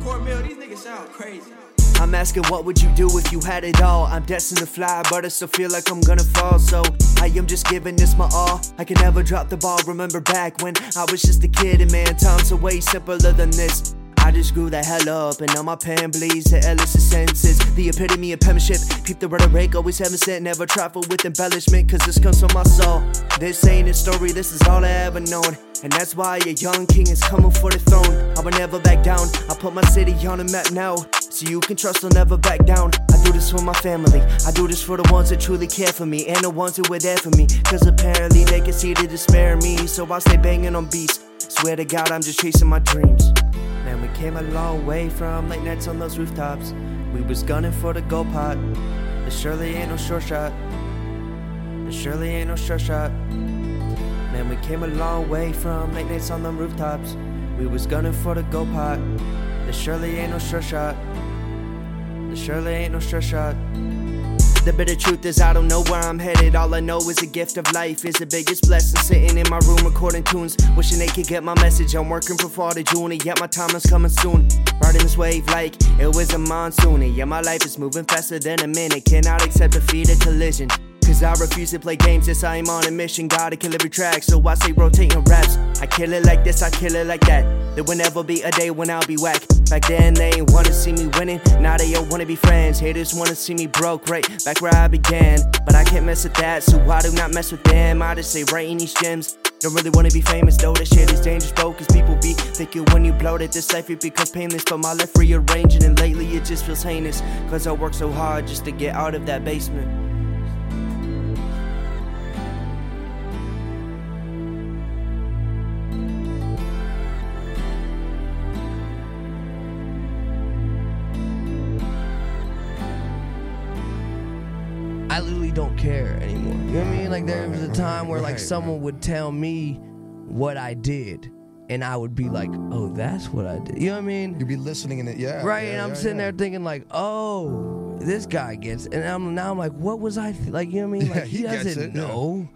CorMill, these niggas sound crazy. I'm asking what would you do if you had it all? I'm destined to fly, but I still feel like I'm gonna fall. So I am just giving this my all. I can never drop the ball. Remember back when I was just a kid, and man, times are way simpler than this. I just grew the hell up, and now my pen bleeds the illicit senses. The epitome of penmanship. Peep the rhetoric, always heaven sent. Never trifle with embellishment, cause this comes from my soul. This ain't a story, this is all I ever known. And that's why a young king is coming for the throne. I will never back down. I put my city on the map now. So you can trust I'll never back down. I do this for my family. I do this for the ones that truly care for me. And the ones who were there for me. Cause apparently they can see the despair in me. So I stay banging on beats. Swear to God, I'm just chasing my dreams. Man, we came a long way from late nights on those rooftops. We was gunning for the gold pot. There surely ain't no short shot. There surely ain't no short shot. Man, we came a long way from late nights on them rooftops. We was gunning for the gold pot. There surely ain't no short shot. There surely ain't no short shot. The bitter truth is I don't know where I'm headed. All I know is the gift of life is the biggest blessing. Sitting in my room recording tunes, wishing they could get my message. I'm working from fall to June, and yet my time is coming soon. Riding this wave like it was a monsoon, and yeah, my life is moving faster than a minute. Cannot accept defeat or collision. Cause I refuse to play games, yes, I am on a mission. Gotta kill every track, so I say rotating raps. I kill it like this, I kill it like that. There will never be a day when I'll be whack. Back then, they ain't wanna see me winning. Now they all wanna be friends. Haters wanna see me broke, right back where I began. But I can't mess with that, so I do not mess with them. I just say in these gems. Don't really wanna be famous though, this shit is dangerous, bro. Cause people be thinking when you blow that this life it becomes painless. But my life rearranging, and lately it just feels heinous. Cause I work so hard just to get out of that basement. I literally don't care anymore. You know what I mean? Like there was a time where like someone would tell me what I did, and I would be like, "Oh, that's what I did." You know what I mean? You'd be listening in it, yeah. right? yeah, and I'm yeah, sitting yeah. there thinking like, "Oh, this guy gets," and I'm now I'm like, "What was I th-? like?" You know what I mean? Yeah, Like he gets doesn't it, know.